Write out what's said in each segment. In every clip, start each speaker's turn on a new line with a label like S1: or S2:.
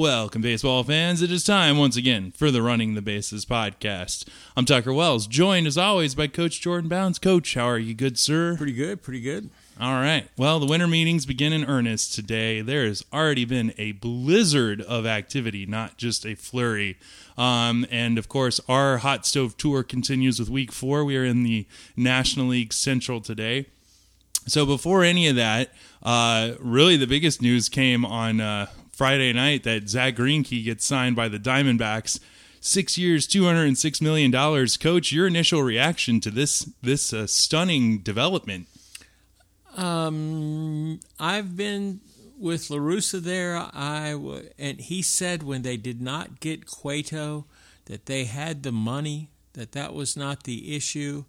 S1: Welcome, baseball fans. It is time once again for the Running the Bases podcast. I'm Tucker Wells, joined as always by Coach Jordan Bounds. Coach, how are you, good sir?
S2: Pretty good, pretty good.
S1: All right. Well, the winter meetings begin in earnest today. There has already been a blizzard of activity, not just a flurry. Um, and of course, our hot stove tour continues with week four. We are in the National League Central today. So before any of that, uh, really the biggest news came on uh, Friday night that Zack Greinke gets signed by the Diamondbacks. Six years, two hundred and six million dollars. Coach, your initial reaction to this this uh, stunning development?
S2: Um, I've been with LaRussa there. I w- and he said when they did not get Cueto that they had the money, that that was not the issue.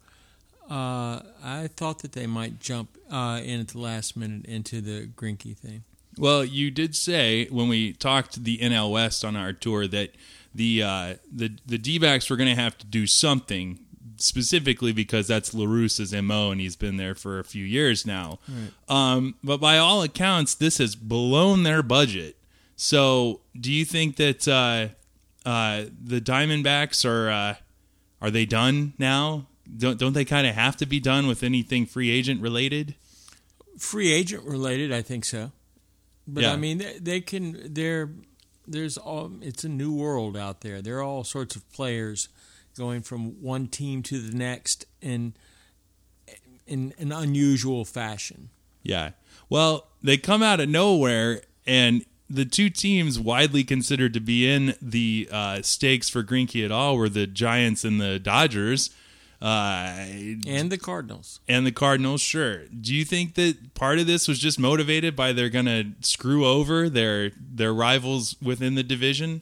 S2: Uh, I thought that they might jump uh, in at the last minute into the Greinke thing.
S1: Well, you did say when we talked to the NL West on our tour that the uh, the the D-backs were going to have to do something specifically because that's LaRussa's MO and he's been there for a few years now. Right. Um, but by all accounts, this has blown their budget. So, do you think that uh, uh, the Diamondbacks are uh, are they done now? Don't don't they kind of have to be done with anything free agent related?
S2: Free agent related, I think so. But yeah. I mean, they, they can. They're there's all. It's a new world out there. There are all sorts of players going from one team to the next in in an unusual fashion.
S1: Yeah. Well, they come out of nowhere, and the two teams widely considered to be in the uh, stakes for Greinke at all were the Giants and the Dodgers. Uh,
S2: and the Cardinals.
S1: And the Cardinals, sure. Do you think that part of this was just motivated by they're going to screw over their their rivals within the division?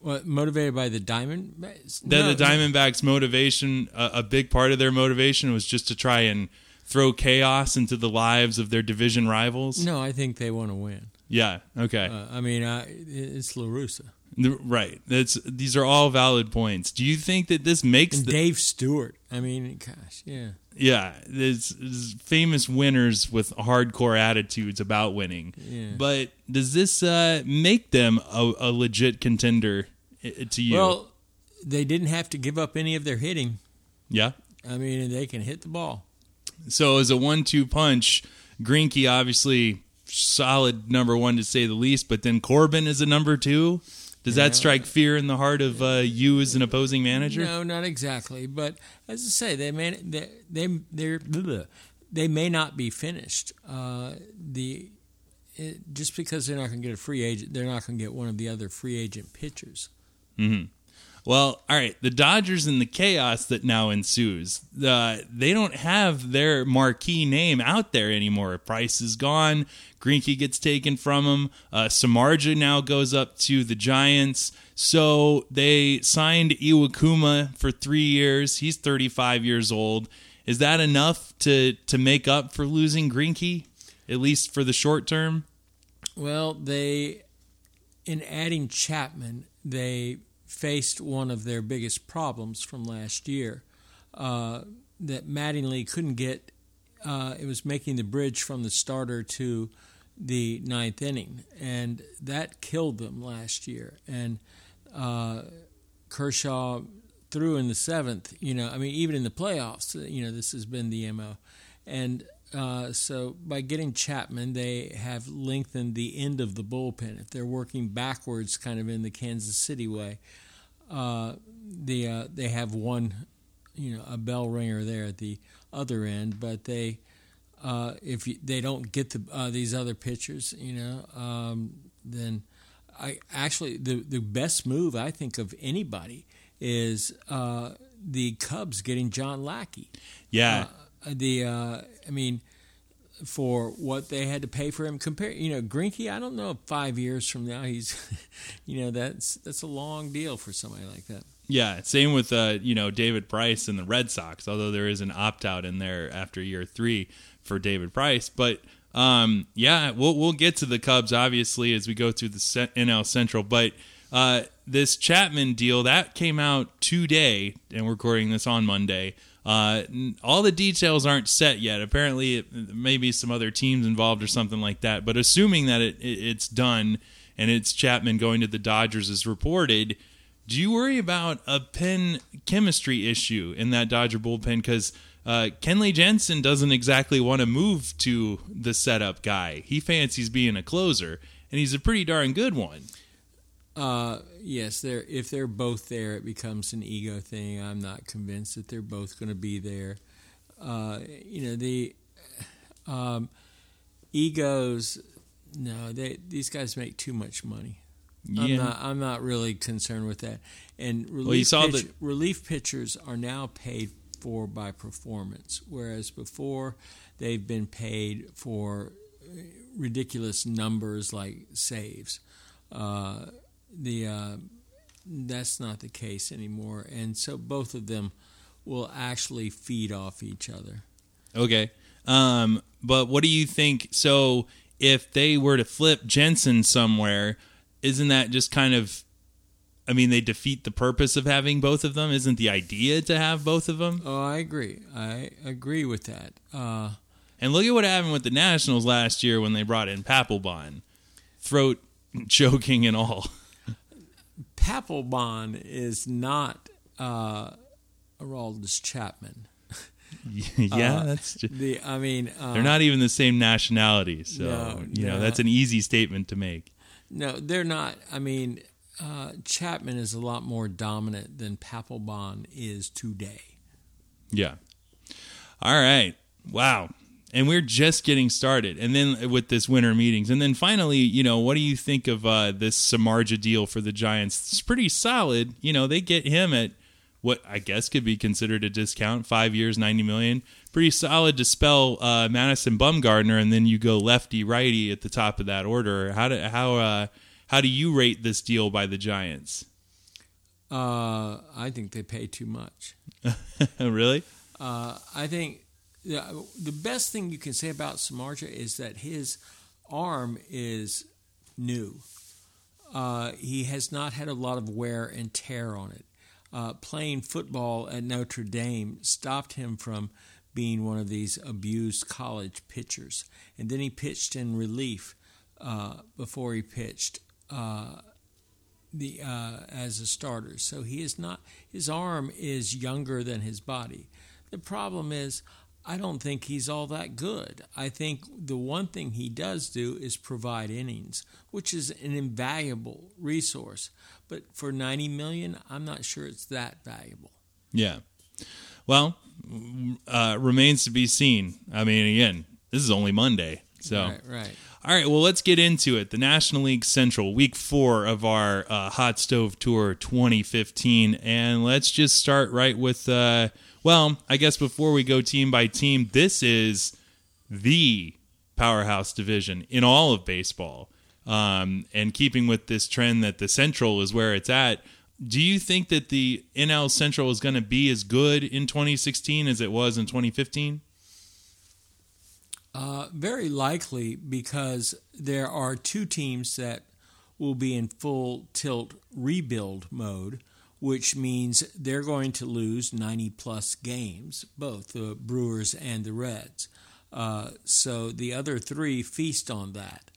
S2: What, motivated by the Diamondbacks?
S1: That no. the Diamondbacks' motivation, a, a big part of their motivation was just to try and throw chaos into the lives of their division rivals.
S2: No, I think they want to win.
S1: Yeah. Okay.
S2: Uh, I mean, I, it's LaRussa.
S1: Right. That's these are all valid points. Do you think that this makes
S2: the, Dave Stewart? I mean, gosh, yeah.
S1: Yeah, there's, there's, famous winners with hardcore attitudes about winning.
S2: Yeah.
S1: But does this uh, make them a, a, legit contender to you?
S2: Well, they didn't have to give up any of their hitting.
S1: Yeah.
S2: I mean, they can hit the ball.
S1: So as a one-two punch, Greinke obviously solid number one to say the least, but then Corbin is a number two. Does that strike fear in the heart of uh, you as an opposing manager?
S2: No, not exactly. But as I say, they may they they they they may not be finished. Uh, the it, just because they're not going to get a free agent, they're not going to get one of the other free agent pitchers.
S1: Mm-hmm. Well, all right. The Dodgers and the chaos that now ensues, uh, they don't have their marquee name out there anymore. Price is gone. Greinke gets taken from them. Uh, Samardzija now goes up to the Giants. So they signed Iwakuma for three years. He's 35 years old. Is that enough to to make up for losing Greinke, at least for the short term?
S2: Well, they in adding Chapman, they faced one of their biggest problems from last year uh, that Mattingly couldn't get. Uh, it was making the bridge from the starter to the ninth inning, and that killed them last year. And uh, Kershaw threw in the seventh. You know, I mean, even in the playoffs, you know, this has been the mo. And uh, so by getting Chapman, they have lengthened the end of the bullpen. If they're working backwards, kind of in the Kansas City way, uh, the uh, they have one, you know, a bell ringer there at the other end. But they, uh, if you, they don't get the, uh, these other pitchers, you know, um, then I actually the the best move I think of anybody is uh, the Cubs getting John Lackey.
S1: Yeah
S2: the uh, I mean, for what they had to pay for him. Compare, you know, Greinke. I don't know. Five years from now, he's, you know, that's that's a long deal for somebody like that.
S1: Yeah, same with uh, you know David Price and the Red Sox. Although there is an opt out in there after year three for David Price, but um, yeah, we'll we'll get to the Cubs obviously as we go through the NL Central, but. Uh, this Chapman deal that came out today, and we're recording this on Monday. Uh, all the details aren't set yet. Apparently, it, maybe some other teams involved or something like that. But assuming that it, it, it's done and it's Chapman going to the Dodgers is reported. Do you worry about a pen chemistry issue in that Dodger bullpen? Because uh, Kenley Jansen doesn't exactly want to move to the setup guy. He fancies being a closer, and he's a pretty darn good one.
S2: Uh, yes, they're if they're both there, it becomes an ego thing. I'm not convinced that they're both going to be there. Uh, you know the um, egos. No, they these guys make too much money. I'm not. I'm not really concerned with that. And relief,
S1: Well,
S2: pitch-
S1: that-
S2: relief pitchers are now paid for by performance, whereas before they've been paid for uh, ridiculous numbers like saves. Uh, the uh, that's not the case anymore, and so both of them will actually feed off each other.
S1: Okay. Um, but what do you think? So, if they were to flip Jansen somewhere, isn't that just kind of? I mean, they defeat the purpose of having both of them. Isn't the idea to have both of them?
S2: Oh, I agree. I agree with that. Uh,
S1: And look at what happened with the Nationals last year when they brought in Papelbon, throat choking and all.
S2: Papelbon is not uh, Aroldis Chapman.
S1: yeah,
S2: Uh,
S1: that's. Just,
S2: The I mean, uh,
S1: they're not even the same nationality, so
S2: No,
S1: you know
S2: no.
S1: that's an easy statement to make.
S2: No, they're not. I mean, uh, Chapman is a lot more dominant than Papelbon is today.
S1: Yeah. All right. Wow. And we're just getting started. And then with this winter meetings. And then finally, you know, what do you think of uh, this Samardzija deal for the Giants? It's pretty solid. You know, they get him at what I guess could be considered a discount, five years, 90 million. Pretty solid to spell uh, Madison Bumgarner. And then you go lefty, righty at the top of that order. How do, how, uh, how do you rate this deal by the Giants?
S2: Uh, I think they pay too much.
S1: really?
S2: Uh, I think the, best thing you can say about Samardzija is that his arm is new. Uh, he has not had a lot of wear and tear on it. Uh, playing football at Notre Dame stopped him from being one of these abused college pitchers. And then he pitched in relief uh, before he pitched uh, the uh, as a starter. So he is not. His arm is younger than his body. The problem is, I don't think he's all that good. I think the one thing he does do is provide innings, which is an invaluable resource. But for 90 million, I'm not sure it's that valuable.
S1: Yeah. Well, uh, remains to be seen. I mean, again, this is only Monday. So,
S2: Right, right.
S1: all right, well, let's get into it. The National League Central, week four of our uh, Hot Stove Tour 2015. And let's just start right with, uh, well, I guess before we go team by team, this is the powerhouse division in all of baseball. Um, and keeping with this trend that the Central is where it's at, do you think that the NL Central is going to be as good in 2016 as it was in 2015?
S2: Uh, very likely because there are two teams that will be in full tilt rebuild mode, which means they're going to lose 90 plus games, both the Brewers and the Reds. Uh, so the other three feast on that.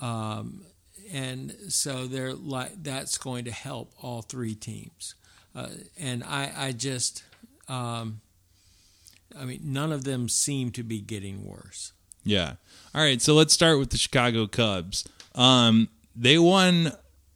S2: Um, and so they're like that's going to help all three teams. Uh, and I, I just, um, I mean, none of them seem to be getting worse.
S1: Yeah. All right. So let's start with the Chicago Cubs. Um, they won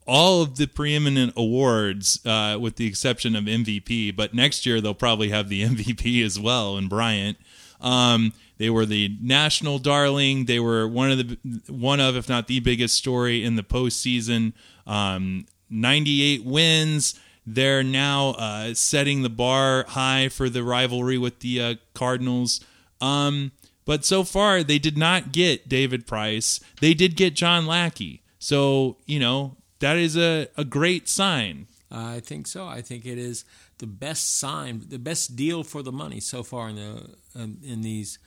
S1: all of the preeminent awards, uh, with the exception of MVP. But next year they'll probably have the MVP as well and Bryant. Um, they were the national darling. They were one of the one of, if not the biggest story in the postseason. Um, 98 wins. They're now uh, setting the bar high for the rivalry with the uh, Cardinals. Um, but so far, they did not get David Price. They did get John Lackey. So, you know, that is a, a great sign.
S2: I think so. I think it is the best sign, the best deal for the money so far in the um, in these,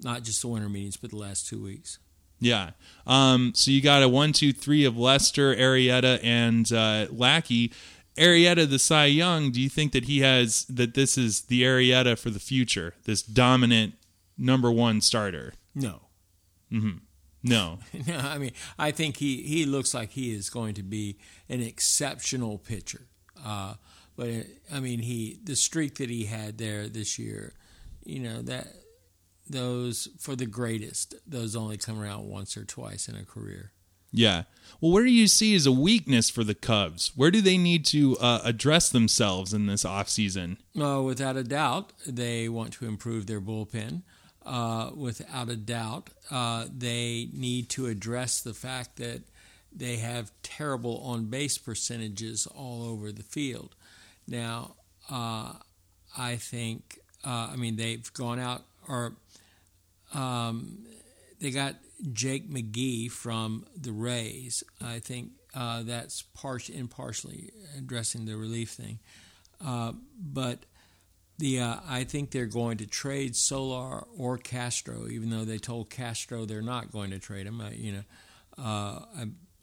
S2: not just the winter meetings, but the last two weeks.
S1: Yeah. Um, so you got a one, two, three of Lester, Arrieta, and uh, Lackey. Arrieta, the Cy Young, do you think that he has, that this is the Arrieta for the future? This dominant number one starter?
S2: No,
S1: No.
S2: no, I mean, I think he, he looks like he is going to be an exceptional pitcher. Uh, but I mean, he the streak that he had there this year, you know that those for the greatest, those only come around once or twice in a career.
S1: Yeah. Well, where do you see as a weakness for the Cubs? Where do they need to uh, address themselves in this offseason?
S2: Uh, without a doubt, they want to improve their bullpen. Uh, without a doubt, uh, they need to address the fact that they have terrible on base percentages all over the field. Now, uh, I think, uh, I mean, they've gone out or um, they got Jake McGee from the Rays. I think uh, that's part impartially addressing the relief thing, uh, but the uh, I think they're going to trade Soler or Castro, even though they told Castro they're not going to trade him. you know, uh,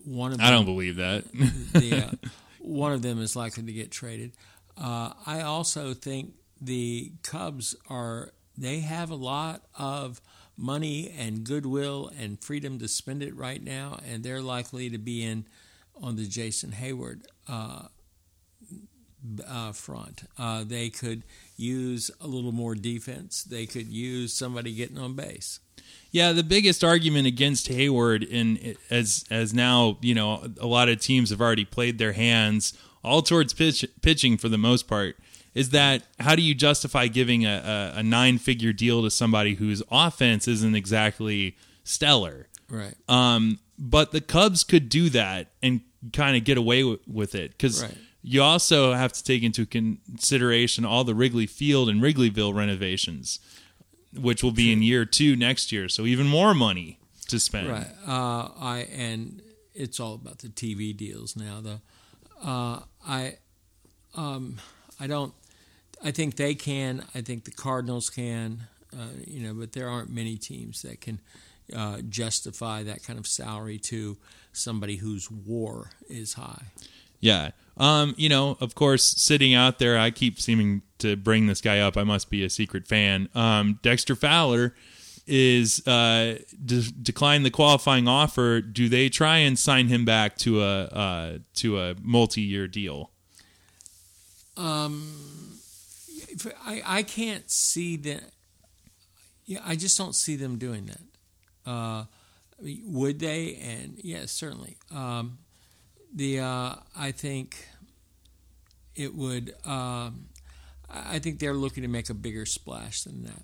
S2: one of them,
S1: I don't believe that.
S2: the, uh, one of them is likely to get traded. Uh, I also think the Cubs are they have a lot of money and goodwill and freedom to spend it right now, and they're likely to be in on the Jason Heyward uh, uh, front. Uh, they could use a little more defense. They could use somebody getting on base.
S1: Yeah, the biggest argument against Heyward, in as as now you know, a lot of teams have already played their hands all towards pitch, pitching for the most part. Is that how do you justify giving a, a, a nine figure deal to somebody whose offense isn't exactly stellar?
S2: Right.
S1: Um, but the Cubs could do that and kind of get away with, with it because
S2: Right.
S1: You also have to take into consideration all the Wrigley Field and Wrigleyville renovations, which will be in year two next year. So even more money to spend.
S2: Right. Uh, I and it's all about the TV deals now. Though uh, I, um, I don't. I think they can. I think the Cardinals can. Uh, you know, but there aren't many teams that can uh, justify that kind of salary to somebody whose WAR is high.
S1: Yeah. Um, you know, of course, sitting out there, I keep seeming to bring this guy up. I must be a secret fan. Um, Dexter Fowler is uh, de- declined the qualifying offer. Do they try and sign him back to a uh, to a multi year deal?
S2: Um, I I can't see that. Yeah, I just don't see them doing that. Uh, would they? And yes, certainly. Um, the uh, I think it would. I I think they're looking to make a bigger splash than that.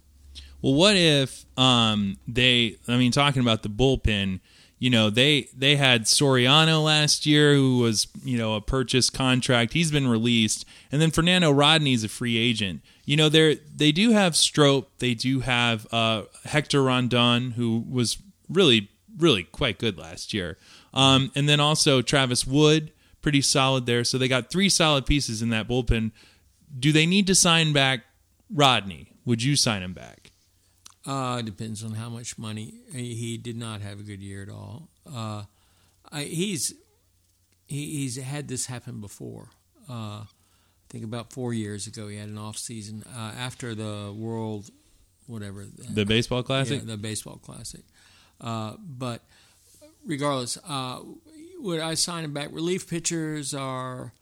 S1: Well, what if um, they? I mean, talking about the bullpen, you know, they they had Soriano last year, who was you know a purchase contract. He's been released, and then Fernando Rodney's a free agent. You know, they they do have Strop, they do have uh, Hector Rondon, who was really really quite good last year, um, and then also Travis Wood, pretty solid there. So they got three solid pieces in that bullpen. Do they need to sign back Rodney? Would you sign him back?
S2: Uh, depends on how much money. He, did not have a good year at all. Uh, I, he's he, he's had this happen before. Uh, I think about four years ago, he had an off season uh, after the World, whatever
S1: The baseball classic.
S2: yeah, the baseball classic. Uh, but regardless, uh, would I sign him back? Relief pitchers are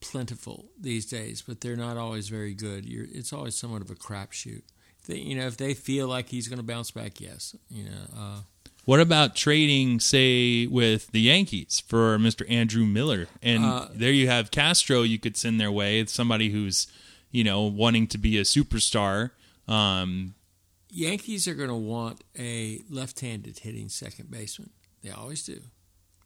S2: plentiful these days, but they're not always very good. You're, it's always somewhat of a crapshoot. You know, if they feel like he's going to bounce back, yes. You know, uh,
S1: What about trading, say, with the Yankees for Mr. Andrew Miller? And
S2: Uh,
S1: there you have Castro. You could send their way. It's somebody who's, you know, wanting to be a superstar. Um,
S2: Yankees are going to want a left-handed hitting second baseman. They always do.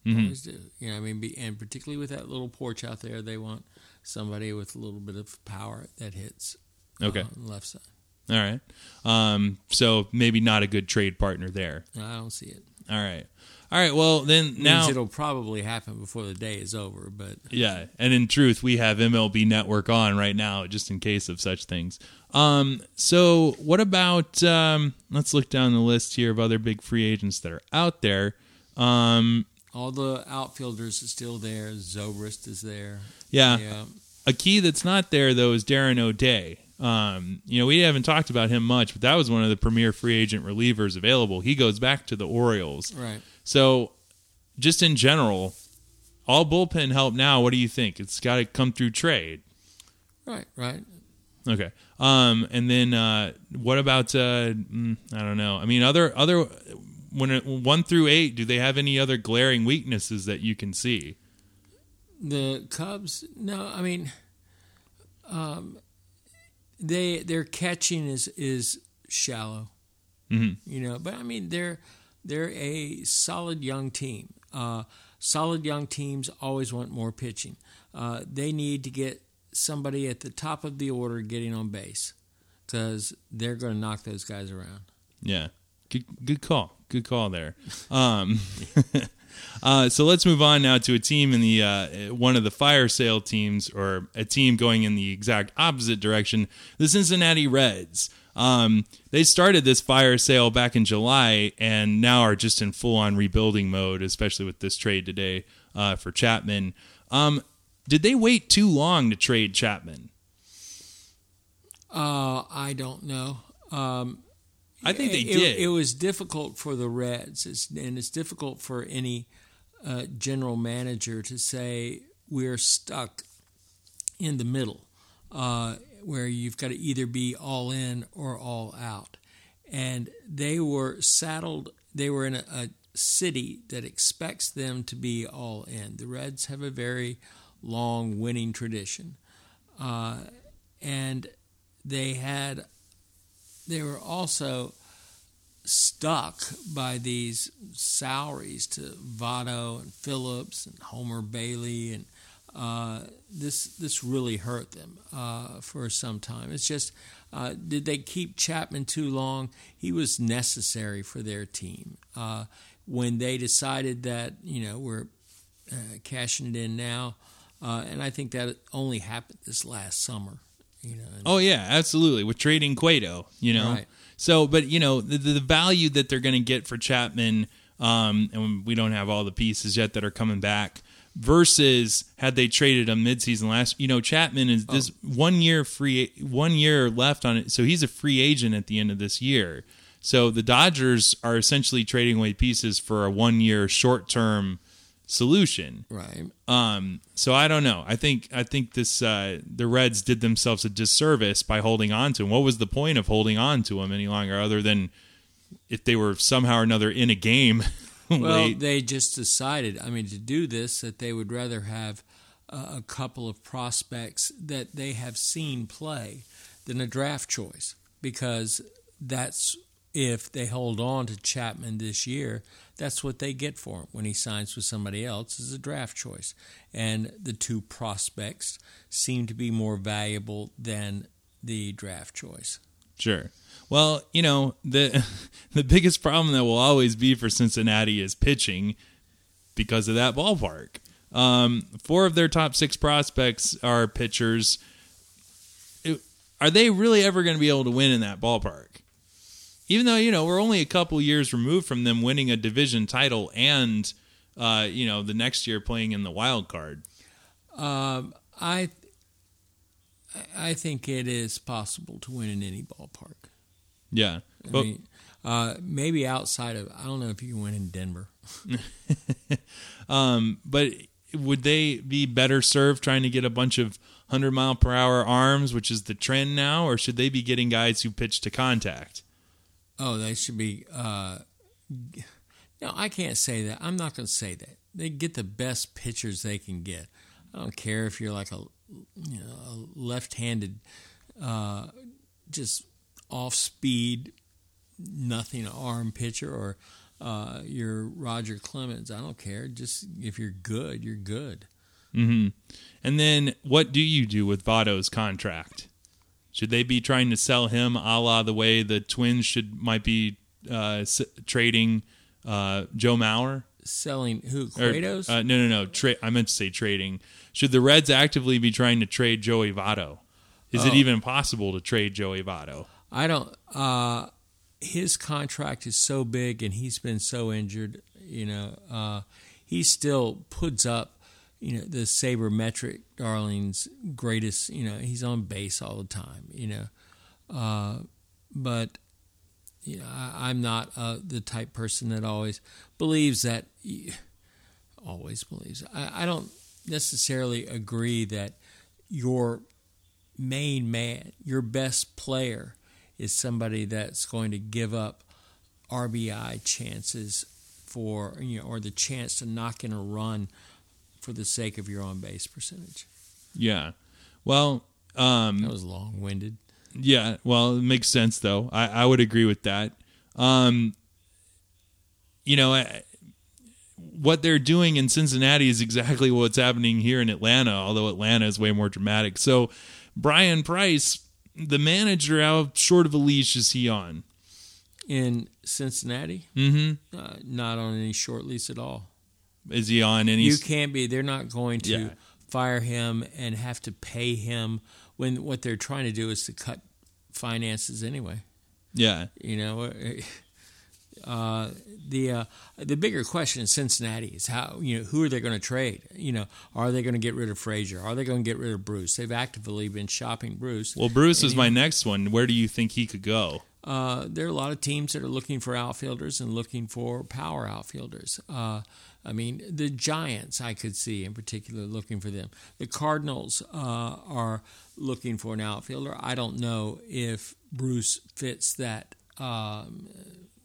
S1: Mhm.
S2: Always do. You know, I mean, be, and particularly with that little porch out there, they want somebody with a little bit of power that hits.
S1: Okay.
S2: uh, left side.
S1: all right. Um, so maybe not a good trade partner there.
S2: I don't see it.
S1: All right. All right. Well, then now.
S2: It'll probably happen before the day is over, but
S1: Yeah, and in truth, we have MLB Network on right now just in case of such things. Um, so what about? Um, let's look down the list here of other big free agents that are out there. Um,
S2: all the outfielders are still there. Zobrist is there.
S1: yeah,
S2: Yeah.
S1: a key that's not there though is Darren O'Day. Um, you know, we haven't talked about him much, but that was one of the premier free agent relievers available. He goes back to the Orioles.
S2: Right.
S1: So, just in general, all bullpen help now. What do you think? It's got to come through trade.
S2: Right. Right.
S1: Okay. Um, and then uh, what about? Uh, mm, I don't know. I mean, other other when it, one through eight, do they have any other glaring weaknesses that you can see?
S2: The Cubs, no, I mean, um, they their catching is is shallow,
S1: Mm-hmm.
S2: you know. But I mean, they're they're a solid young team. Uh, solid young teams always want more pitching. Uh, they need to get somebody at the top of the order getting on base because they're going to knock those guys around.
S1: Yeah. Good, good call. Good call there. Um, uh, so let's move on now to a team in the uh, one of the fire sale teams, or a team going in the exact opposite direction. The Cincinnati Reds. Um, they started this fire sale back in July, and now are just in full on rebuilding mode, especially with this trade today uh, for Chapman. Um, did they wait too long to trade Chapman?
S2: Uh, I don't know. Um,
S1: I think they
S2: it,
S1: did.
S2: It, was difficult for the Reds, it's, and it's difficult for any uh, general manager to say we're stuck in the middle, uh, where you've got to either be all in or all out. And they were saddled. They were in a, a city that expects them to be all in. The Reds have a very long winning tradition, uh, and they had they were also stuck by these salaries to Votto and Phillips and Homer Bailey, and uh, this this really hurt them uh, for some time. It's just uh, did they keep Chapman too long? He was necessary for their team. Uh, when they decided that you know we're uh, cashing it in now, uh, and I think that only happened this last summer. You know,
S1: Oh yeah, absolutely. With trading Cueto, you know.
S2: Right.
S1: So, but you know, the, the value that they're going to get for Chapman, um, and we don't have all the pieces yet that are coming back. Versus had they traded him midseason last, you know, Chapman is this one year free, one year left on it, so he's a free agent at the end of this year. So the Dodgers are essentially trading away pieces for a one year short term solution.
S2: right.
S1: Um, so I don't know. I think I think this uh, the Reds did themselves a disservice by holding on to him. What was the point of holding on to him any longer, other than if they were somehow or another in a game
S2: Well, they just decided, I mean, to do this, that they would rather have uh, a couple of prospects that they have seen play than a draft choice because that's if they hold on to Chapman this year, that's what they get for him when he signs with somebody else is a draft choice. And the two prospects seem to be more valuable than the draft choice.
S1: Sure. Well, you know the the biggest problem that will always be for Cincinnati is pitching because of that ballpark. Um, four of their top six prospects are pitchers. It- Are they really ever going to be able to win in that ballpark? Even though you know we're only a couple years removed from them winning a division title and uh, you know the next year playing in the wild card.
S2: Um, I I think it is possible to win in any ballpark.
S1: Yeah,
S2: I
S1: but
S2: mean, uh, maybe outside of I don't know if you can win in Denver.
S1: Um, but would they be better served trying to get a bunch of 100 mile per hour arms, which is the trend now, or should they be getting guys who pitch to contact?
S2: Oh, they should be. Uh, no, I can't say that. I'm not going to say that. They get the best pitchers they can get. I don't care if you're like a you know a left-handed, uh, just off-speed, nothing arm pitcher, or uh, you're Roger Clemens. I don't care. Just if you're good, you're good.
S1: hmm And then what do you do with Votto's contract? Should they be trying to sell him a la the way the Twins should might be uh, s- trading uh, Joe Mauer?
S2: Selling who?
S1: Or,
S2: Kratos?
S1: uh, no, no, no. Tra- I meant to say trading. Should the Reds actively be trying to trade Joey Votto? Is it
S2: Oh.
S1: even possible to trade Joey Votto?
S2: I don't. Uh, his contract is so big, and he's been so injured. You know, uh, he still puts up you know the sabermetric darling's greatest. You know he's on base all the time. You know, uh, but you know I, am not uh, the type person that always believes that. Always believes. I, I don't necessarily agree that your main man, your best player, is somebody that's going to give up RBI chances for you know, or the chance to knock in a run for the sake of your on base percentage.
S1: Yeah. Well, um,
S2: that was long winded.
S1: Yeah. Well, it makes sense though. I, I would agree with that. Um, you know, I, what they're doing in Cincinnati is exactly what's happening here in Atlanta, although Atlanta is way more dramatic. So, Bryan Price, the manager, how short of a leash is he on?
S2: In Cincinnati?
S1: Mm-hmm.
S2: Uh, not on any short lease at all.
S1: Is he on any?
S2: You can't be. They're not going to
S1: Yeah.
S2: fire him and have to pay him when what they're trying to do is to cut finances anyway.
S1: Yeah.
S2: You know, uh, the uh, the bigger question in Cincinnati is how you know who are they going to trade? You know, are they going to get rid of Frazier? Are they going to get rid of Bruce? They've actively been shopping Bruce.
S1: Well, Bruce
S2: And
S1: is
S2: he-
S1: my next one. Where do you think he could go?
S2: Uh, there are a lot of teams that are looking for outfielders and looking for power outfielders. Uh, I mean, the Giants, I could see in particular looking for them. The Cardinals uh, are looking for an outfielder. I don't know if Bruce fits that. Um,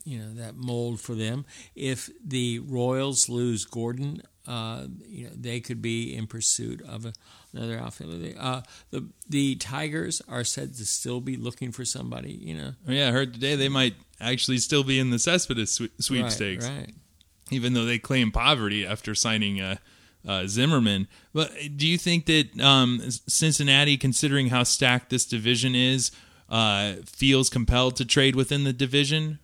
S2: you know that mold for them. If the Royals lose Gordon, uh, you know they could be in pursuit of a, another outfielder. Uh, the the Tigers are said to still be looking for somebody. You know,
S1: Oh, yeah, I heard today they might actually still be in the Cespedes sweepstakes,
S2: Right, right.
S1: even though they claim poverty after signing uh, uh, Zimmermann. But do you think that um, Cincinnati, considering how stacked this division is, uh, feels compelled to trade within the division?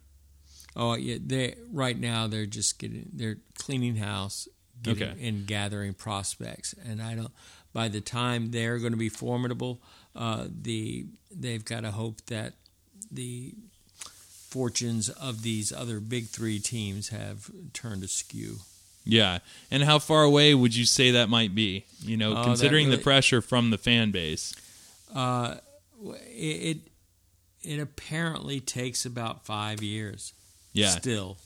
S2: Oh yeah, they right now they're just getting they're cleaning house, getting
S1: Okay.
S2: and gathering prospects, and I don't. By the time they're going to be formidable, uh, the they've got to hope that the fortunes of these other big three teams have turned askew.
S1: Yeah, and how far away would you say that might be? You know,
S2: Oh,
S1: considering the pressure from the fan base.
S2: Uh, it, it it apparently takes about five years.
S1: Yeah,
S2: Still,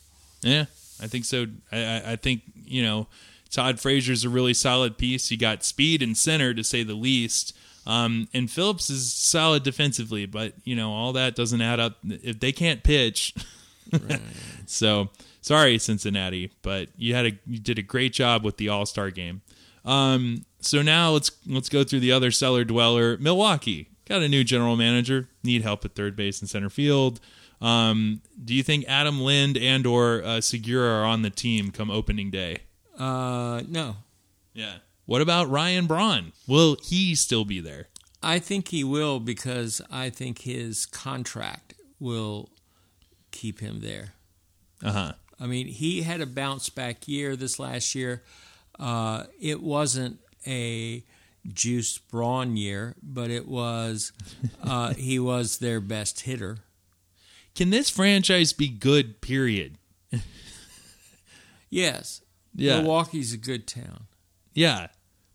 S1: Yeah, I think so. I, I, I think you know Todd Frazier's a really solid piece. You got speed and center to say the least. Um, and Phillips is solid defensively, but you know all that doesn't add up if they can't pitch. so sorry, Cincinnati, but you had a you did a great job with the All Star game. Um, so now let's let's go through the other cellar dweller, Milwaukee. Got a new general manager. Need help at third base and center field. Um, do you think Adam Lind and or uh, Segura are on the team come opening day?
S2: uh, no,
S1: Yeah. What about Ryan Braun? Will he still be there?
S2: I think he will because I think his contract will keep him there.
S1: Uh huh.
S2: I mean, he had a bounce back year this last year. Uh, it wasn't a Juice Braun year, but it was uh, he was their best hitter.
S1: Can this franchise be good? Period.
S2: Yes,
S1: Yeah.
S2: Milwaukee's a good town.
S1: Yeah.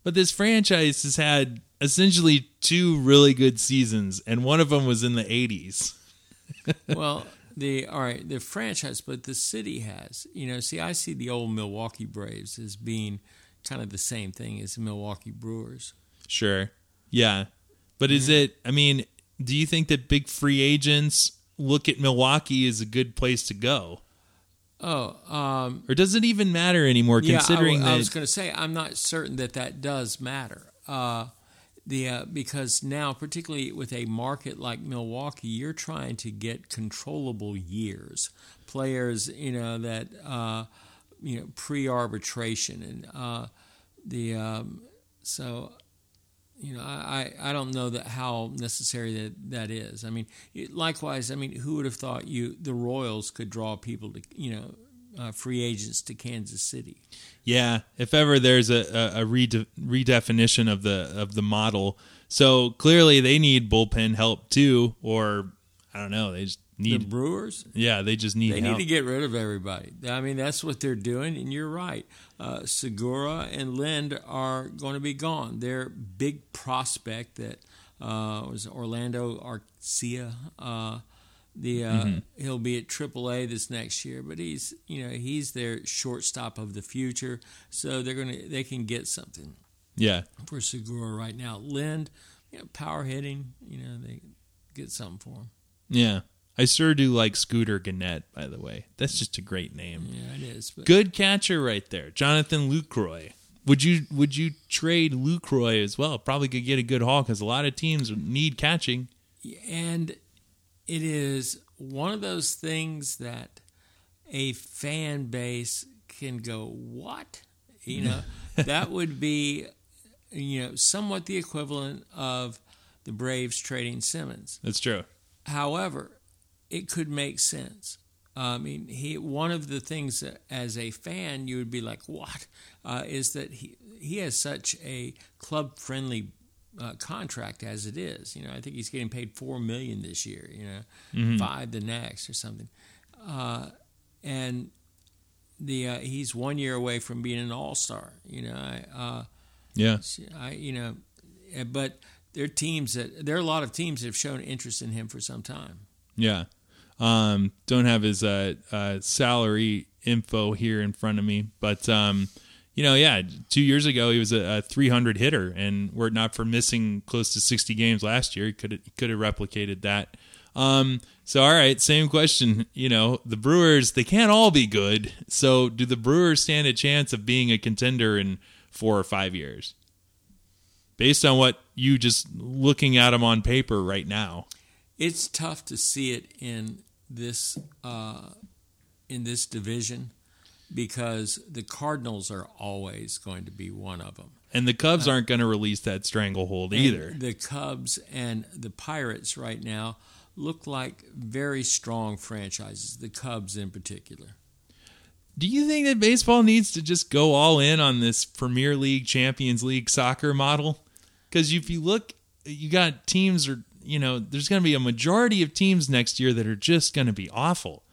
S1: But this franchise has had essentially two really good seasons, and one of them was in the 80s.
S2: well, the all right, the franchise, but the city has. You know, see, I see the old Milwaukee Braves as being kind of the same thing as the Milwaukee Brewers.
S1: Sure. Yeah. But is mm-hmm. it, I mean, do you think that big free agents look at Milwaukee as a good place to go?
S2: Oh, um,
S1: Or does it even matter anymore
S2: yeah, I
S1: considering
S2: w- I, was going to say I'm not certain that that does matter. Uh, the uh, because now, particularly with a market like Milwaukee, you're trying to get controllable years, players you know that uh, you know pre-arbitration and uh, the um, so you know I, I don't know that how necessary that that is. I mean, it- likewise, I mean, who would have thought you the Royals could draw people to you know uh, free agents to Kansas City?
S1: Yeah, if ever there's a, a, a rede- redefinition of the of the model, so clearly they need bullpen help too, or I don't know, they just
S2: The
S1: need.
S2: Brewers,
S1: yeah, they just need
S2: they
S1: help.
S2: need to get rid of everybody. I mean, that's what they're doing, and you're right. Uh, Segura and Lind are going to be gone. Their big prospect that uh, was Orlando Arcia. Uh, the uh,
S1: Mm-hmm.
S2: he'll be at AAA this next year, but he's you know he's their shortstop of the future, so they're gonna they can get something
S1: yeah,
S2: for Segura right now. Lind, you know, power hitting, you know they get something for him.
S1: yeah. I sure do like Scooter Gennett, by the way. That's just a great name.
S2: Yeah, it is. But
S1: Good catcher right there, Jonathan Lucroy. Would you would you trade Lucroy as well? Probably could get a good haul because a lot of teams need catching.
S2: and it is one of those things that a fan base can go what you know that would be you know somewhat the equivalent of the braves trading simmons
S1: That's true.
S2: however it could make sense i mean he one of the things that as a fan you would be like what uh, is that he he has such a club friendly uh, contract as it is. You know, I think he's getting paid four million this year. You know, five the next or something. Uh, and the uh, he's one year away from being an all star. You know, I, uh,
S1: Yeah,
S2: I you know, uh, but there are teams that there are a lot of teams that have shown interest in him for some time.
S1: yeah. Um, don't have his uh, uh, salary info here in front of me, but um, you know, yeah, two years ago he was a, a 300 hitter, and were it not for missing close to 60 games last year, he could could have replicated that. Um, so all right, same question. You know, the Brewers they can't all be good. So do the Brewers stand a chance of being a contender in four or five years? Based on what you just looking at them on paper right now.
S2: It's tough to see it in this uh, in this division because the Cardinals are always going to be one of them.
S1: And the Cubs aren't going to release that stranglehold either.
S2: The Cubs and the Pirates right now look like very strong franchises. The Cubs in particular.
S1: Do you think that baseball needs to just go all in on this Premier League, Champions League soccer model? Because if you look, you got teams or you know, there's going to be a majority of teams next year that are just going to be awful.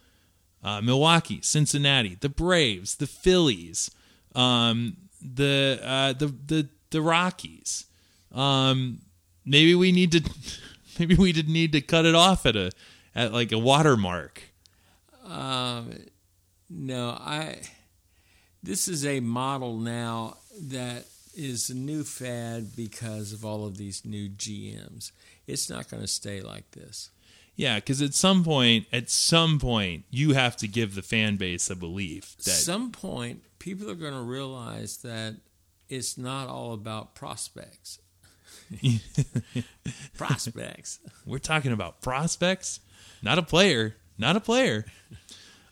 S1: Uh, Milwaukee, Cincinnati, the Braves, the Phillies, um, the uh, the the the Rockies. Um, maybe we need to, maybe we did need to cut it off at a at like a watermark.
S2: Um, no, I. This is a model now that is a new fad because of all of these new GMs. It's not going to stay like this.
S1: Yeah, because at some point, at some point, you have to give the fan base a belief that
S2: some point, people are going to realize that it's not all about prospects. prospects.
S1: we're talking about prospects, not a player, not a player.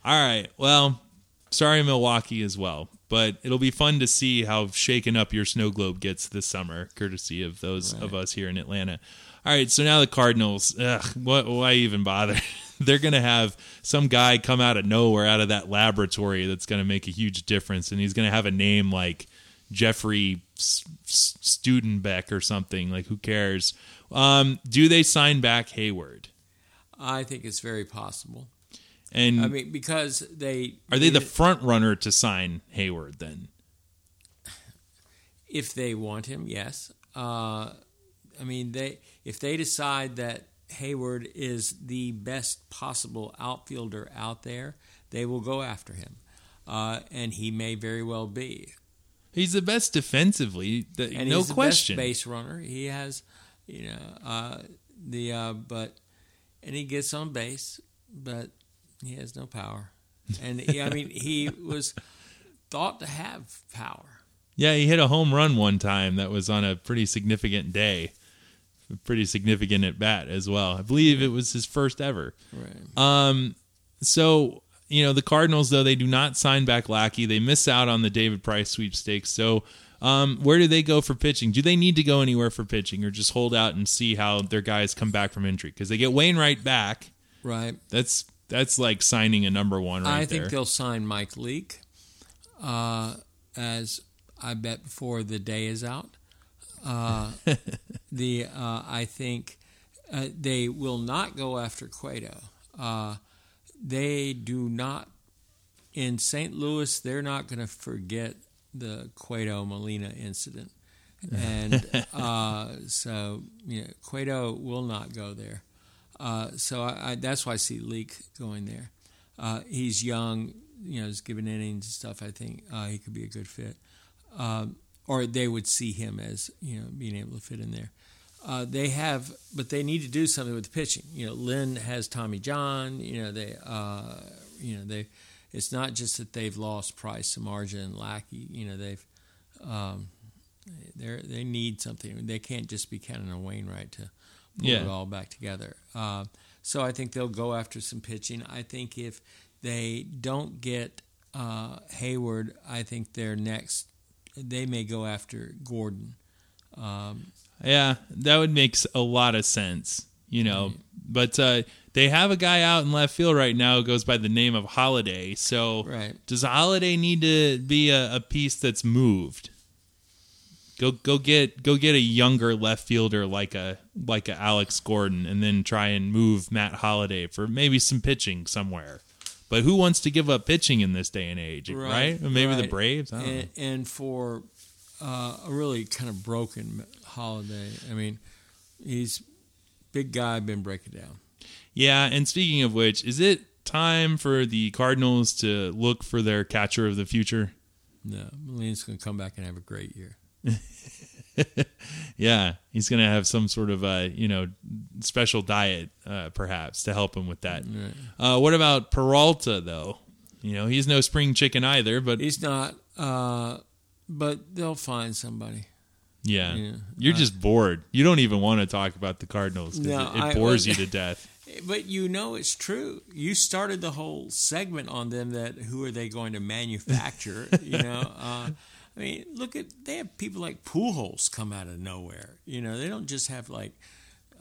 S1: All right, well, sorry Milwaukee as well, but it'll be fun to see how shaken up your snow globe gets this summer, courtesy of those of us here in Atlanta. All right, so now the Cardinals. Ugh, what? Why even bother? They're going to have some guy come out of nowhere, out of that laboratory, that's going to make a huge difference, and he's going to have a name like Jeffrey Studenbeck or something. Like, who cares? Um, do they sign back Heyward?
S2: I think it's very possible.
S1: And
S2: I mean, because they
S1: are they the front runner to sign Heyward then?
S2: if they want him, yes. Uh, I mean, they if they decide that Heyward is the best possible outfielder out there, they will go after him, uh, and he may very well be.
S1: He's the best defensively, the,
S2: And
S1: no
S2: he's the
S1: question.
S2: best base runner. He has, you know, uh, the uh, but and he gets on base, but he has no power. And he, I mean, he was thought to have power.
S1: Yeah, he hit a home run one time that was on a pretty significant day, pretty significant at bat as well. I believe it was his first ever.
S2: Right.
S1: Um, so you know the Cardinals though they do not sign back Lackey. They miss out on the David Price sweepstakes. So um, where do they go for pitching? Do they need to go anywhere for pitching, or just hold out and see how their guys come back from injury? Because they get Wainwright back.
S2: Right.
S1: That's that's like signing a number one right
S2: I think
S1: there.
S2: they'll sign Mike Leake, uh, as I bet before the day is out. Uh, the uh, I think uh, they will not go after Cueto. Uh, they do not in St. Louis. They're not going to forget the Cueto Molina incident, and uh, so you know, Cueto will not go there. Uh, so I, I, that's why I see Leake going there. Uh, he's young, you know, he's given innings and stuff. I think uh, he could be a good fit, um, or they would see him as you know being able to fit in there. Uh, they have, but they need to do something with the pitching. You know, Lynn has Tommy John. You know, they, uh, you know, they. It's not just that they've lost Price, Samardzija, and Lackey. You know, they've, um, they they need something. They can't just be counting on Wainwright to pull yeah. it all back together. Uh, so I think they'll go after some pitching. I think if they don't get uh, Heyward, I think their next they may go after Gordon. Um,
S1: yeah, that would make a lot of sense, you know. Right. But uh, they have a guy out in left field right now who goes by the name of Holliday. So
S2: right.
S1: does Holliday need to be a, a piece that's moved? Go go get go get a younger left fielder like a like a Alex Gordon, and then try and move Matt Holliday for maybe some pitching somewhere. But who wants to give up pitching in this day and age, right? right? Maybe
S2: right.
S1: the Braves.
S2: And, and, for uh, a really kind of broken Holliday, I mean, he's big guy, been breaking down.
S1: Yeah, and speaking of which, is it time for the Cardinals to look for their catcher of the future?
S2: No, Molina's going to come back and have a great year.
S1: yeah, he's going to have some sort of uh, you know special diet, uh, perhaps, to help him with that. Right. Uh, what about Peralta though? You know, he's no spring chicken either, but
S2: he's not. Uh, but they'll find somebody.
S1: Yeah, yeah. you're just bored. You don't even want to talk about the Cardinals because no, it, it, bores you to death.
S2: But you know it's true. You started the whole segment on them that who are they going to manufacture? you know. I mean, look at they have people like Pujols come out of nowhere. You know, they don't just have like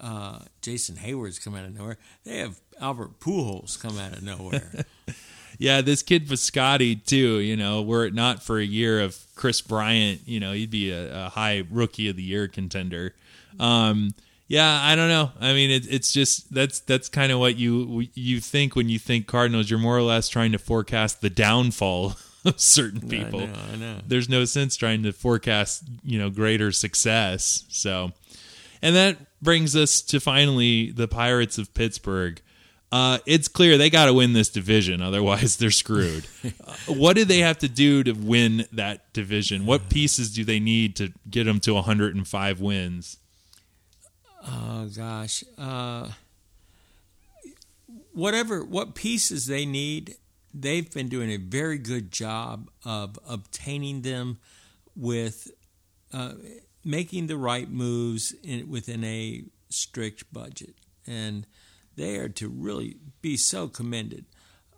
S2: uh, Jason Heyward's come out of nowhere. They have Albert Pujols come out of nowhere.
S1: yeah, this kid Piscotty too. You know, were it not for a year of Kris Bryant, you know, he'd be a, a high rookie of the year contender. Um, yeah, I don't know. I mean, it, it's just that's that's kind of what you you think when you think Cardinals. You're more or less trying to forecast the downfall certain people.
S2: I know, I know.
S1: There's no sense trying to forecast, you know, greater success. So, and that brings us to finally the Pirates of Pittsburgh. Uh, it's clear they got to win this division, otherwise they're screwed. uh, what do they have to do to win that division? What pieces do they need to get them to 105 wins?
S2: Oh gosh, uh, whatever what pieces they need, they've been doing a very good job of obtaining them with uh, making the right moves in, within a strict budget. And they are to really be so commended.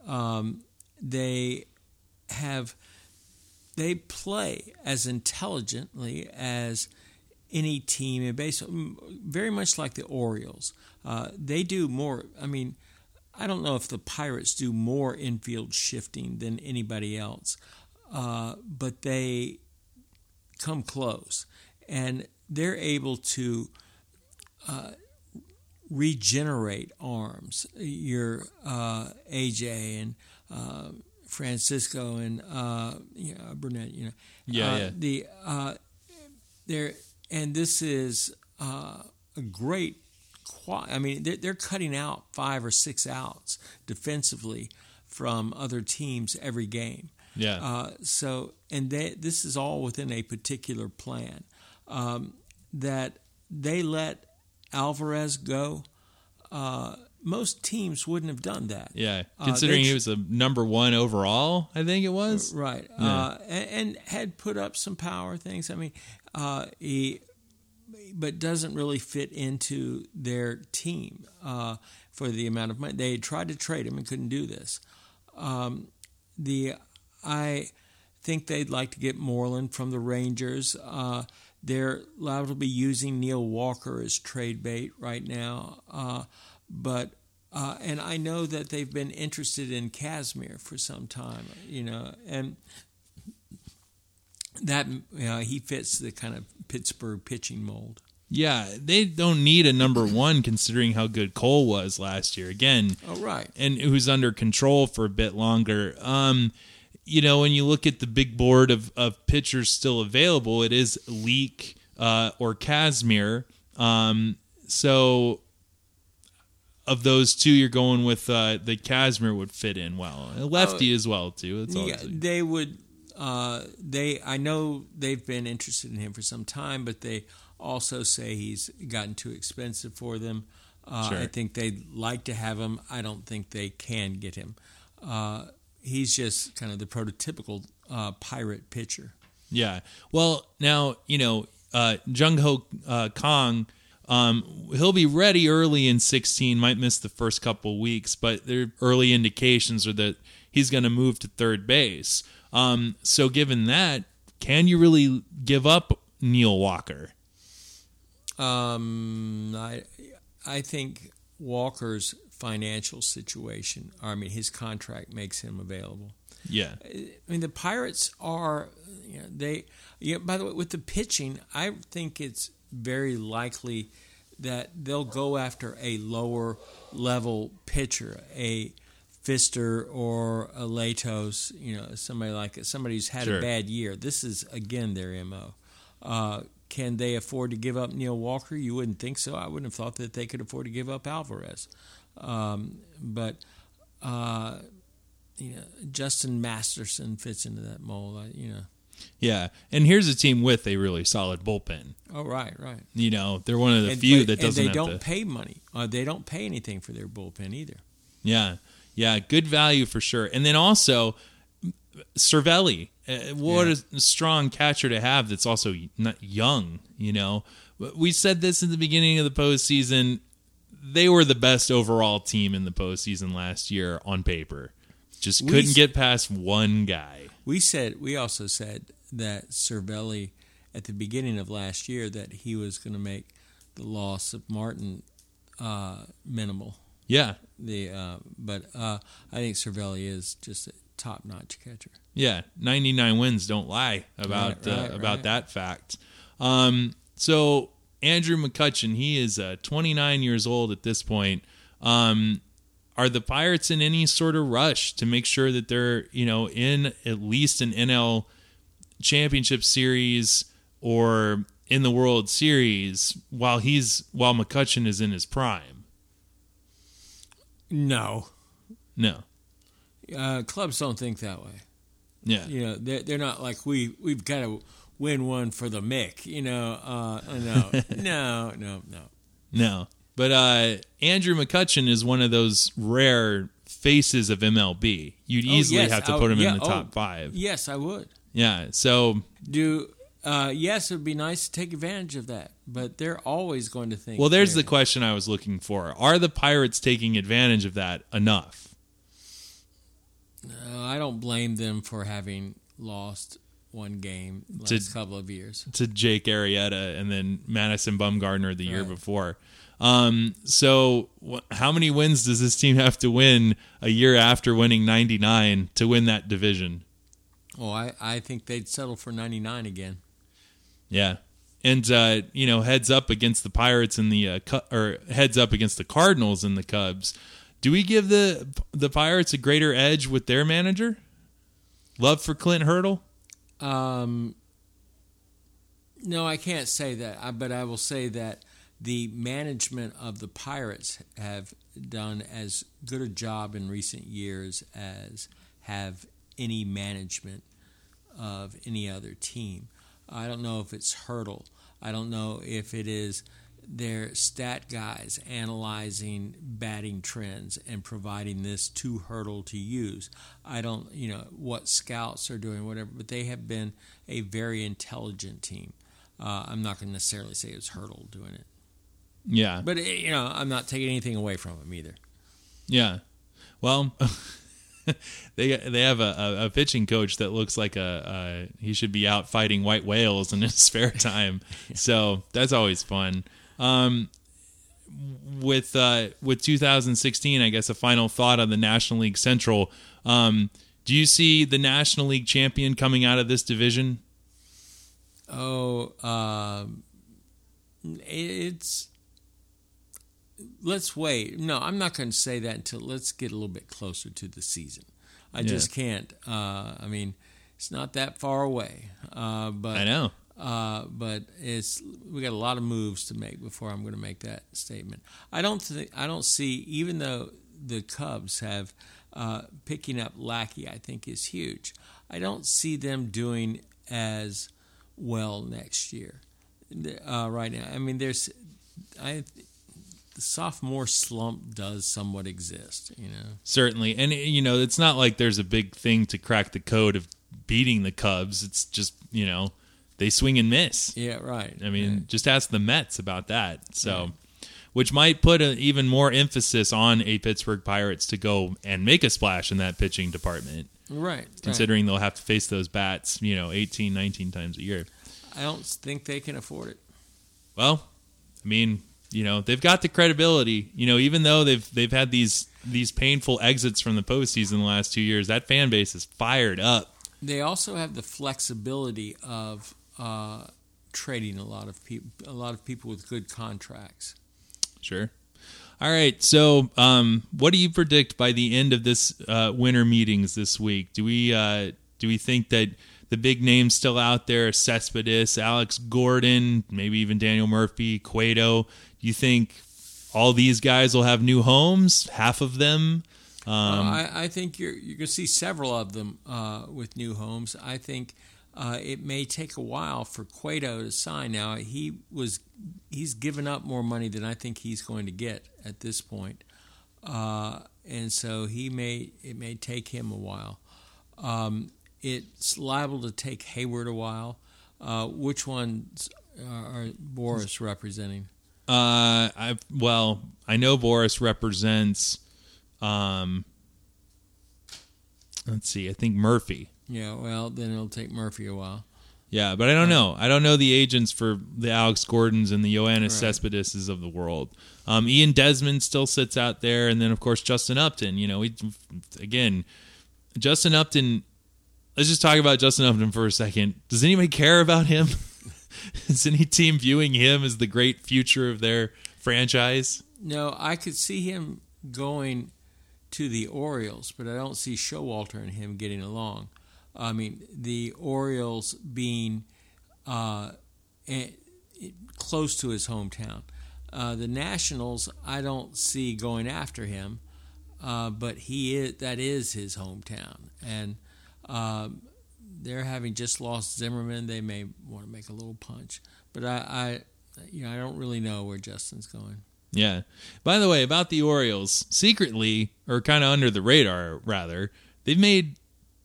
S2: Um, they have they play as intelligently as any team, in baseball, very much like the Orioles. Uh, they do more. I mean, I don't know if the Pirates do more infield shifting than anybody else, uh, but they come close, and they're able to uh, regenerate arms. Your uh, AJ and uh, Francisco and uh, you know, Burnett, you know,
S1: yeah,
S2: uh,
S1: yeah.
S2: the there, and this is a great I mean, they're, they're cutting out five or six outs defensively from other teams every game.
S1: Yeah.
S2: Uh, so, and they, this is all within a particular plan um, that they let Alvarez go. Uh, most teams wouldn't have done that.
S1: Yeah, uh, considering uh, he was a number one overall, I think it was
S2: right, yeah. uh, and, and, had put up some power things. I mean, uh, he but doesn't really fit into their team uh, for the amount of money. They tried to trade him and couldn't do this. Um, the I think they'd like to get Moreland from the Rangers. Uh, they're liable to be using Neil Walker as trade bait right now, uh, but uh, and I know that they've been interested in Kazmir for some time, you know, and that he fits the kind of Pittsburgh pitching mold.
S1: Yeah, they don't need a number one considering how good Cole was last year. Again,
S2: Oh, right.
S1: and who's under control for a bit longer. Um, you know, when you look at the big board of, of pitchers still available, it is Leake uh, or Kazmir. Um, so of those two, you're going with uh, the Kazmir would fit in well. A lefty as well too. That's all.
S2: Yeah, they would. Uh, they I know they've been interested in him for some time, but they also say he's gotten too expensive for them. Uh,
S1: Sure.
S2: I think they'd like to have him. I don't think they can get him. Uh, he's just kind of the prototypical uh, pirate pitcher.
S1: Yeah. Well, now you know uh, Jung Ho uh, Kang. Um, he'll be ready early in 16. Might miss the first couple weeks, but there early indications are that he's going to move to third base. Um, so, given that, can you really give up Neil Walker?
S2: Um, I I think Walker's financial situation. I mean, his contract makes him available.
S1: Yeah.
S2: I mean, the Pirates are you know, they. Yeah. By the way, with the pitching, I think it's very likely that they'll go after a lower level pitcher, a Fister or a Latos. You know, somebody like somebody who's had
S1: Sure.
S2: a bad year. This is again their mo. Uh, can they afford to give up Neil Walker? You wouldn't think so. I wouldn't have thought that they could afford to give up Alvarez. Um, but uh, you know, Justin Masterson fits into that mold. I, you know.
S1: Yeah. And here's a team with a really solid bullpen.
S2: Oh, right, right.
S1: You know, they're one of the
S2: and,
S1: few
S2: but-
S1: that doesn't
S2: and they don't
S1: to.
S2: pay money. Uh, they don't pay anything for their bullpen either.
S1: Yeah, yeah, good value for sure. And then also Cervelli, uh, what
S2: Yeah.
S1: a strong catcher to have. That's also not young. You know, we said this in the beginning of the postseason. They were the best overall team in the postseason last year on paper. Just couldn't
S2: s-
S1: get past one guy.
S2: We said we also said that Cervelli at the beginning of last year that he was going to make the loss of Martin uh, minimal.
S1: Yeah,
S2: The uh, but uh, I think Cervelli is just a top notch catcher.
S1: Yeah, 99 wins don't lie about
S2: Right, right,
S1: uh, about
S2: right.
S1: that fact. Um, so Andrew McCutchen, he is uh, 29 years old at this point. Um, are the Pirates in any sort of rush to make sure that they're you know in at least an NL championship series or in the World Series while he's while McCutchen is in his prime?
S2: No,
S1: No.
S2: uh, clubs don't think that way.
S1: Yeah.
S2: You know, they're, they're not like we we've got to win one for the Mick. You know, uh, no, no, no, no.
S1: No. But uh, Andrew McCutchen is one of those rare faces of MLB. You'd
S2: Oh,
S1: easily
S2: yes,
S1: have to put him
S2: yeah,
S1: in the
S2: oh,
S1: top five.
S2: Yes, I would.
S1: Yeah. So
S2: Do uh, yes, it would be nice to take advantage of that, but they're always going to think.
S1: well, there's the question I was looking for. Are the Pirates taking advantage of that enough?
S2: Uh, I don't blame them for having lost one game last
S1: To-
S2: couple of years.
S1: To Jake Arrieta and then Madison Bumgarner the year
S2: Right.
S1: before. Um, so wh- how many wins does this team have to win a year after winning 99 to win that division?
S2: Oh, I, I think they'd settle for 99 again.
S1: Yeah. And uh, you know, heads up against the Pirates and the uh, Cu- or heads up against the Cardinals and the Cubs. Do we give the the Pirates a greater edge with their manager? Love for Clint Hurdle?
S2: Um, no, I can't say that, but I will say that the management of the Pirates have done as good a job in recent years as have any management of any other team. I don't know if it's Hurdle. I don't know if it is their stat guys analyzing batting trends and providing this to Hurdle to use. I don't, you know, what scouts are doing, whatever, but they have been a very intelligent team. Uh, I'm not going to necessarily say it's Hurdle doing it,
S1: Yeah.
S2: but eh, you know, I'm not taking anything away from him either.
S1: Yeah. Well, they they have a, a, a pitching coach that looks like a, a he should be out fighting white whales in his spare time. So that's always fun. Um, with uh, with 2016, I guess a final thought on the National League Central. Um, do you see the National League champion coming out of this division?
S2: Oh, um It's let's wait. No, I'm not going to say that until let's get a little bit closer to the season. I
S1: Yeah.
S2: just can't. Uh, I mean, it's not that far away. Uh, but
S1: I know.
S2: uh, but it's we got a lot of moves to make before I'm going to make that statement. I don't think I don't see even though the Cubs have uh, picking up Lackey, I think is huge. I don't see them doing as well next year. Uh, right now, I mean, there's I the sophomore slump does somewhat exist. You know,
S1: Certainly. And, you know, it's not like there's a big thing to crack the code of beating the Cubs. It's just, you know, they swing and miss.
S2: yeah, right.
S1: I mean,
S2: right.
S1: just ask the Mets about that. So, which might put a, even more emphasis on a Pittsburgh Pirates to go and make a splash in that pitching department,
S2: right, right.
S1: considering they'll have to face those bats, you know, 18, 19 times a year.
S2: I don't think they can afford it.
S1: Well, I mean, you know, they've got the credibility. You know, even though they've they've had these these painful exits from the postseason the last two years, that fan base is fired up.
S2: They also have the flexibility of uh, trading a lot of people, a lot of people with good contracts.
S1: Sure. All right. So, um, what do you predict by the end of this uh, winter meetings this week? Do we uh, do we think that the big names still out there, Cespedes, Alex Gordon, maybe even Daniel Murphy, Cueto? Do you think all these guys will have new homes? Half of them. Um,
S2: I, I think you're you're going to see several of them uh, with new homes. I think uh, it may take a while for Cueto to sign. Now he was he's given up more money than I think he's going to get at this point, uh, and so he may it may take him a while. Um, it's liable to take Heyward a while. Uh, which ones are Boras representing?
S1: Uh, I well, I know Boras represents. Um, let's see. I think Murphy.
S2: Yeah, well, then it'll take Murphy a while.
S1: Yeah, but I don't know. I don't know the agents for the Alex Gordons and the Yoenis
S2: Right.
S1: Cespedeses of the world. Um, Ian Desmond still sits out there, and then of course Justin Upton. You know, we again, Justin Upton. Let's just talk about Justin Upton for a second. Does anybody care about him? Is any team viewing him as the great future of their franchise?
S2: No, I could see him going to the Orioles, but I don't see Showalter and him getting along. I mean, the Orioles being uh, eh, close to his hometown. Uh, the Nationals, I don't see going after him, uh, but he is that is his hometown, and um, they're having just lost Zimmermann. They may want to make a little punch, but I, I, you know, I don't really know where Justin's going.
S1: Yeah. By the way, about the Orioles, secretly, or kind of under the radar, rather, they've made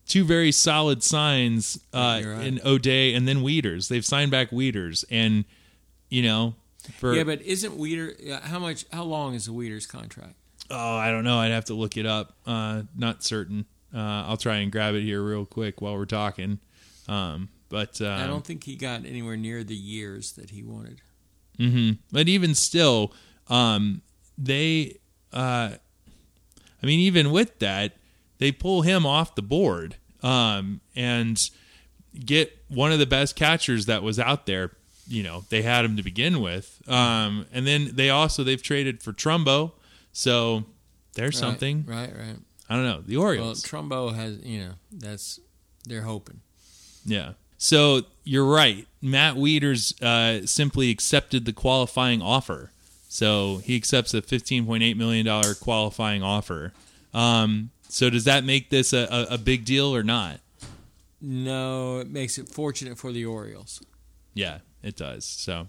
S1: two very solid signs uh,
S2: right.
S1: in O'Day and then Wieters. They've signed back Wieters, and you know, for
S2: Yeah, but isn't Weeder? How much? How long is the Wieters' contract?
S1: oh, I don't know. I'd have to look it up. Uh, not certain. Uh, I'll try and grab it here real quick while we're talking. Um, but uh,
S2: I don't think he got anywhere near the years that he wanted.
S1: hmm But even still, um, they, uh, I mean, even with that, they pull him off the board um, and get one of the best catchers that was out there. You know, they had him to begin with, um, and then they also they've traded for Trumbo, so there's
S2: Right,
S1: something.
S2: right? Right.
S1: I don't know the Orioles.
S2: Well, Trumbo has, you know, that's they're hoping.
S1: Yeah. So you're right. Matt Wieters uh, simply accepted the qualifying offer. So he accepts a $15.8 million qualifying offer. Um, so does that make this a, a, a big deal or not?
S2: No, it makes it fortunate for the Orioles.
S1: Yeah, it does. So,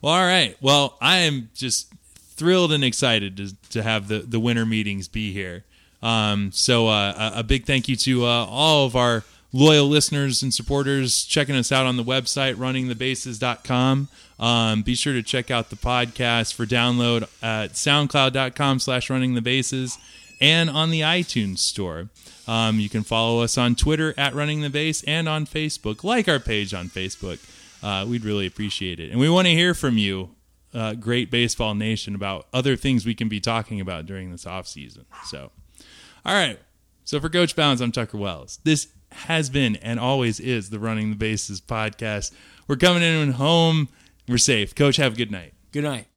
S1: well, all right. Well, I am just thrilled and excited to, to have the, the winter meetings be here. Um, so, uh, a, big thank you to uh, all of our loyal listeners and supporters checking us out on the website, runningthebases.com. Um, be sure to check out the podcast for download at soundcloud.com slash running the bases and on the iTunes store. Um, you can follow us on Twitter at Running the Base and on Facebook. Like our page on Facebook. Uh, we'd really appreciate it. And we want to hear from you, uh, Great Baseball Nation, about other things we can be talking about during this off season. So, all right. So for Coach Bounds, I'm Tucker Wells. This has been and always is the Running the Bases podcast. We're coming in home We're safe. Coach, have a good night.
S2: Good night.